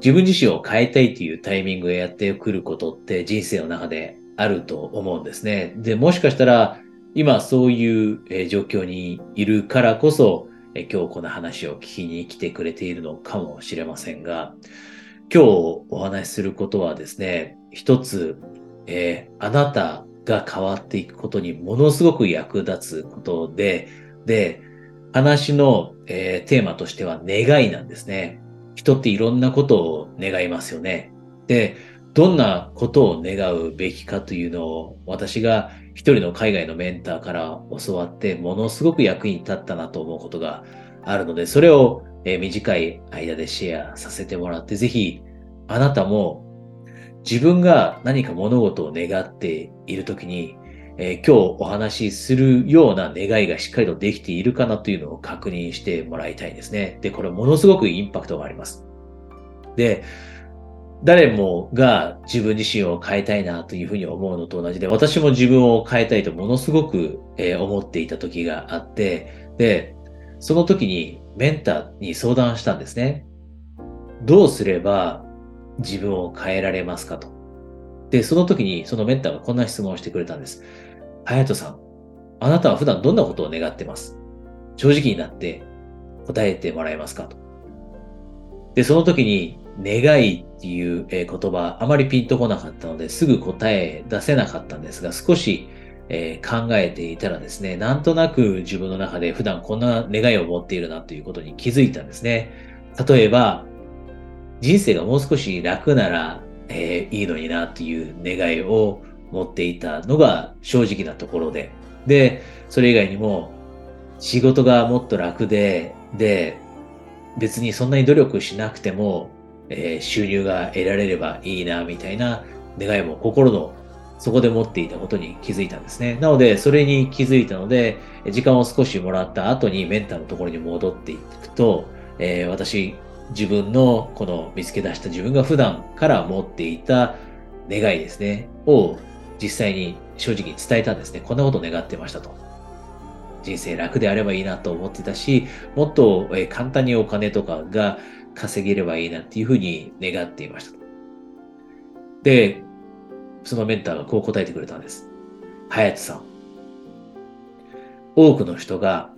自分自身を変えたいというタイミングでやってくることって人生の中であると思うんですね。で、もしかしたら今そういう状況にいるからこそ今日この話を聞きに来てくれているのかもしれませんが、今日お話しすることはですね、一つ、えー、あなたが変わっていくことにものすごく役立つことで、で、話の、えー、テーマとしては願いなんですね。人っていろんなことを願いますよね。で、どんなことを願うべきかというのを私が一人の海外のメンターから教わってものすごく役に立ったなと思うことがあるので、それを、短い間でシェアさせてもらって、ぜひあなたも自分が何か物事を願っているときに、えー、今日お話しするような願いがしっかりとできているかなというのを確認してもらいたいんですね。で、これものすごくインパクトがあります。で、誰もが自分自身を変えたいなというふうに思うのと同じで、私も自分を変えたいとものすごく、えー、思っていた時があって、で、その時にメンターに相談したんですね。どうすれば自分を変えられますかと。で、その時にそのメンターがこんな質問をしてくれたんです。隼人さん、あなたは普段どんなことを願ってます？正直になって答えてもらえますかと。で、その時に願いっていう言葉あまりピンとこなかったのですぐ答え出せなかったんですが少しえ考えていたらですね、なんとなく自分の中で普段こんな願いを持っているなということに気づいたんですね。例えば、人生がもう少し楽なら、えー、いいのになっていう願いを持っていたのが正直なところで。で、それ以外にも、仕事がもっと楽で、で、別にそんなに努力しなくても、えー、収入が得られればいいな、みたいな願いも心のそこで持っていたことに気づいたんですね。なので、それに気づいたので、時間を少しもらった後にメンターのところに戻っていくと、えー、私、自分のこの見つけ出した自分が普段から持っていた願いですね、を実際に正直に伝えたんですね。こんなことを願ってましたと。人生楽であればいいなと思ってたし、もっと簡単にお金とかが稼げればいいなっていうふうに願っていました。で、そのメンターがこう答えてくれたんです。隼人さん。多くの人が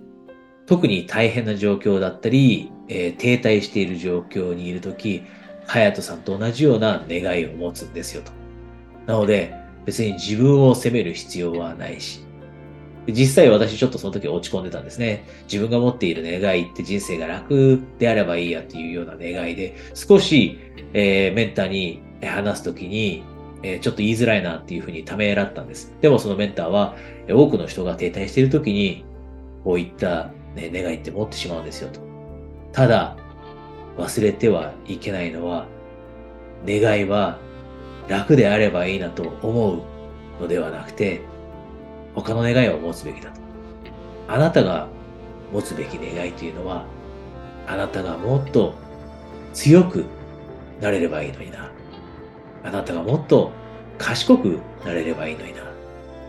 特に大変な状況だったり、えー、停滞している状況にいるとき、隼人さんと同じような願いを持つんですよと。なので、別に自分を責める必要はないし、実際私ちょっとその時落ち込んでたんですね。自分が持っている願いって人生が楽であればいいやっていうような願いで、少し、えー、メンターに話すときに、えー、ちょっと言いづらいなっていうふうにためらったんです。でもそのメンターは、多くの人が停滞しているときに、こういった、ね、願いって持ってしまうんですよと。ただ、忘れてはいけないのは、願いは楽であればいいなと思うのではなくて、他の願いを持つべきだと。あなたが持つべき願いというのは、あなたがもっと強くなれればいいのにな。あなたがもっと賢くなれればいいのにな。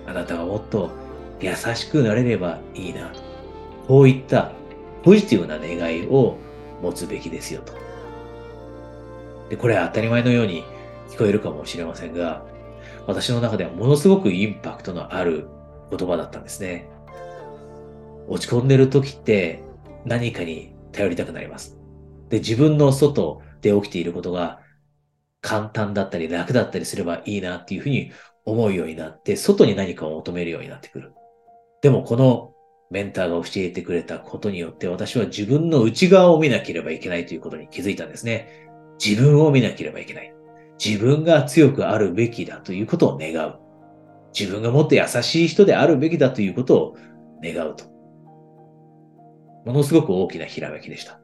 あなたがもっと優しくなれればいいな。こういったポジティブな願いを持つべきですよと。で、これは当たり前のように聞こえるかもしれませんが、私の中ではものすごくインパクトのある言葉だったんですね。落ち込んでる時って何かに頼りたくなります。で、自分の外で起きていることが簡単だったり楽だったりすればいいなっていうふうに思うようになって、外に何かを求めるようになってくる。でもこのメンターが教えてくれたことによって私は自分の内側を見なければいけないということに気づいたんですね。自分を見なければいけない。自分が強くあるべきだということを願う。自分がもっと優しい人であるべきだということを願うと。ものすごく大きなひらめきでした。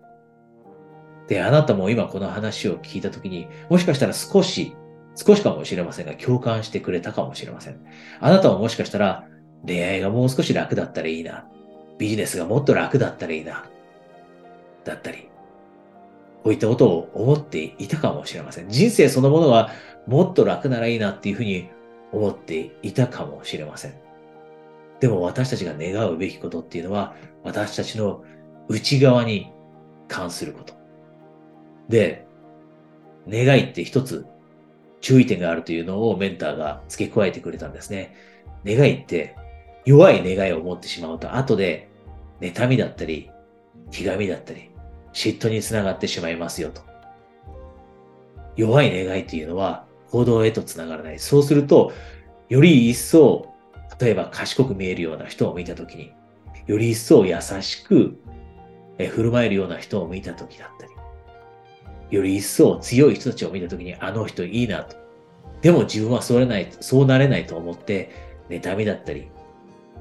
で、あなたも今この話を聞いたときに、もしかしたら少し、少しかもしれませんが、共感してくれたかもしれません。あなたはもしかしたら、恋愛がもう少し楽だったらいいな。ビジネスがもっと楽だったらいいな。だったり、こういったことを思っていたかもしれません。人生そのものはもっと楽ならいいなっていうふうに思っていたかもしれません。でも私たちが願うべきことっていうのは私たちの内側に関すること。で、願いって一つ注意点があるというのをメンターが付け加えてくれたんですね。願いって弱い願いを持ってしまうと後で妬みだったり、ひがみだったり、嫉妬につながってしまいますよと。弱い願いというのは行動へとつながらない。そうすると、より一層、例えば賢く見えるような人を見たときに、より一層優しく振る舞えるような人を見たときだったり、より一層強い人たちを見たときに、あの人いいなと。でも自分はそうれない、そうなれないと思って、妬みだったり、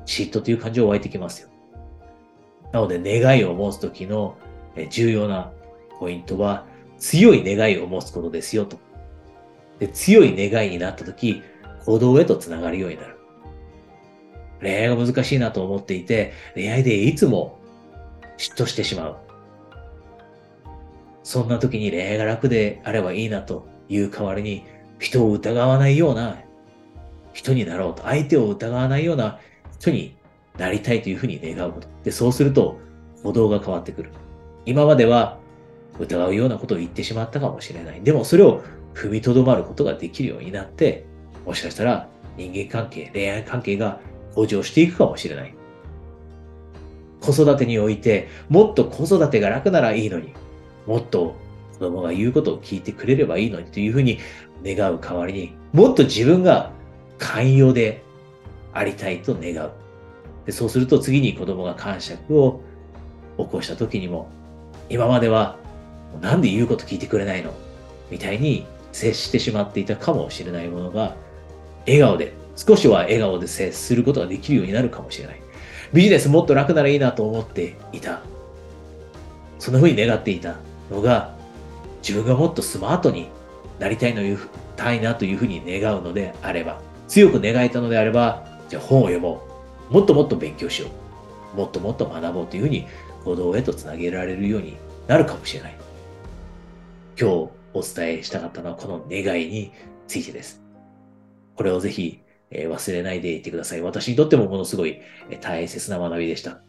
嫉妬という感情が湧いてきますよ。なので、願いを持つときの重要なポイントは、強い願いを持つことですよと。で強い願いになったとき、行動へとつながるようになる。恋愛が難しいなと思っていて、恋愛でいつも嫉妬してしまう。そんな時に恋愛が楽であればいいなという代わりに、人を疑わないような人になろうと、相手を疑わないような人になりたいというふうに願うこと。で、そうすると行動が変わってくる。今までは疑うようなことを言ってしまったかもしれない。でもそれを踏みとどまることができるようになって、もしかしたら人間関係、恋愛関係が向上していくかもしれない。子育てにおいて、もっと子育てが楽ならいいのに、もっと子供が言うことを聞いてくれればいいのにというふうに願う代わりに、もっと自分が寛容でありたいと願う。でそうすると次に子供が感触を起こした時にも、今まではなんで言うこと聞いてくれないの？みたいに接してしまっていたかもしれないものが、笑顔で、少しは笑顔で接することができるようになるかもしれない。ビジネスもっと楽ならいいなと思っていた。そんな風に願っていたのが、自分がもっとスマートになりたいのたいなというふうに願うのであれば、強く願えたのであれば、じゃあ本を読もう。もっともっと勉強しよう。もっともっと学ぼうというふうに行動へとつなげられるようになるかもしれない。今日お伝えしたかったのはこの願いについてです。これをぜひえ忘れないでいてください。私にとってもものすごいえ大切な学びでした。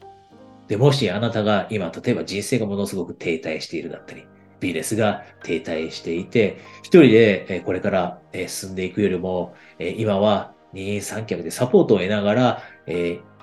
で、もしあなたが今、例えば人生がものすごく停滞しているだったり、ビジネスが停滞していて、一人でこれから進んでいくよりも、今は二人三脚でサポートを得ながら、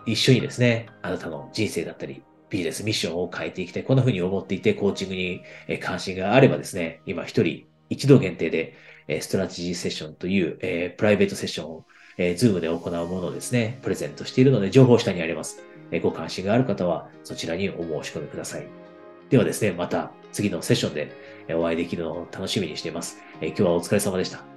一緒にですね、あなたの人生だったり、ビジネスミッションを変えていきたい。こんな風に思っていて、コーチングに関心があればですね、今一人一度限定で、ストラテジーセッションという、えプライベートセッションを、えー、ズームで行うものをですね、プレゼントしているので、情報下にあります。えご関心がある方は、そちらにお申し込みください。ではですね、また次のセッションでお会いできるのを楽しみにしています。え今日はお疲れ様でした。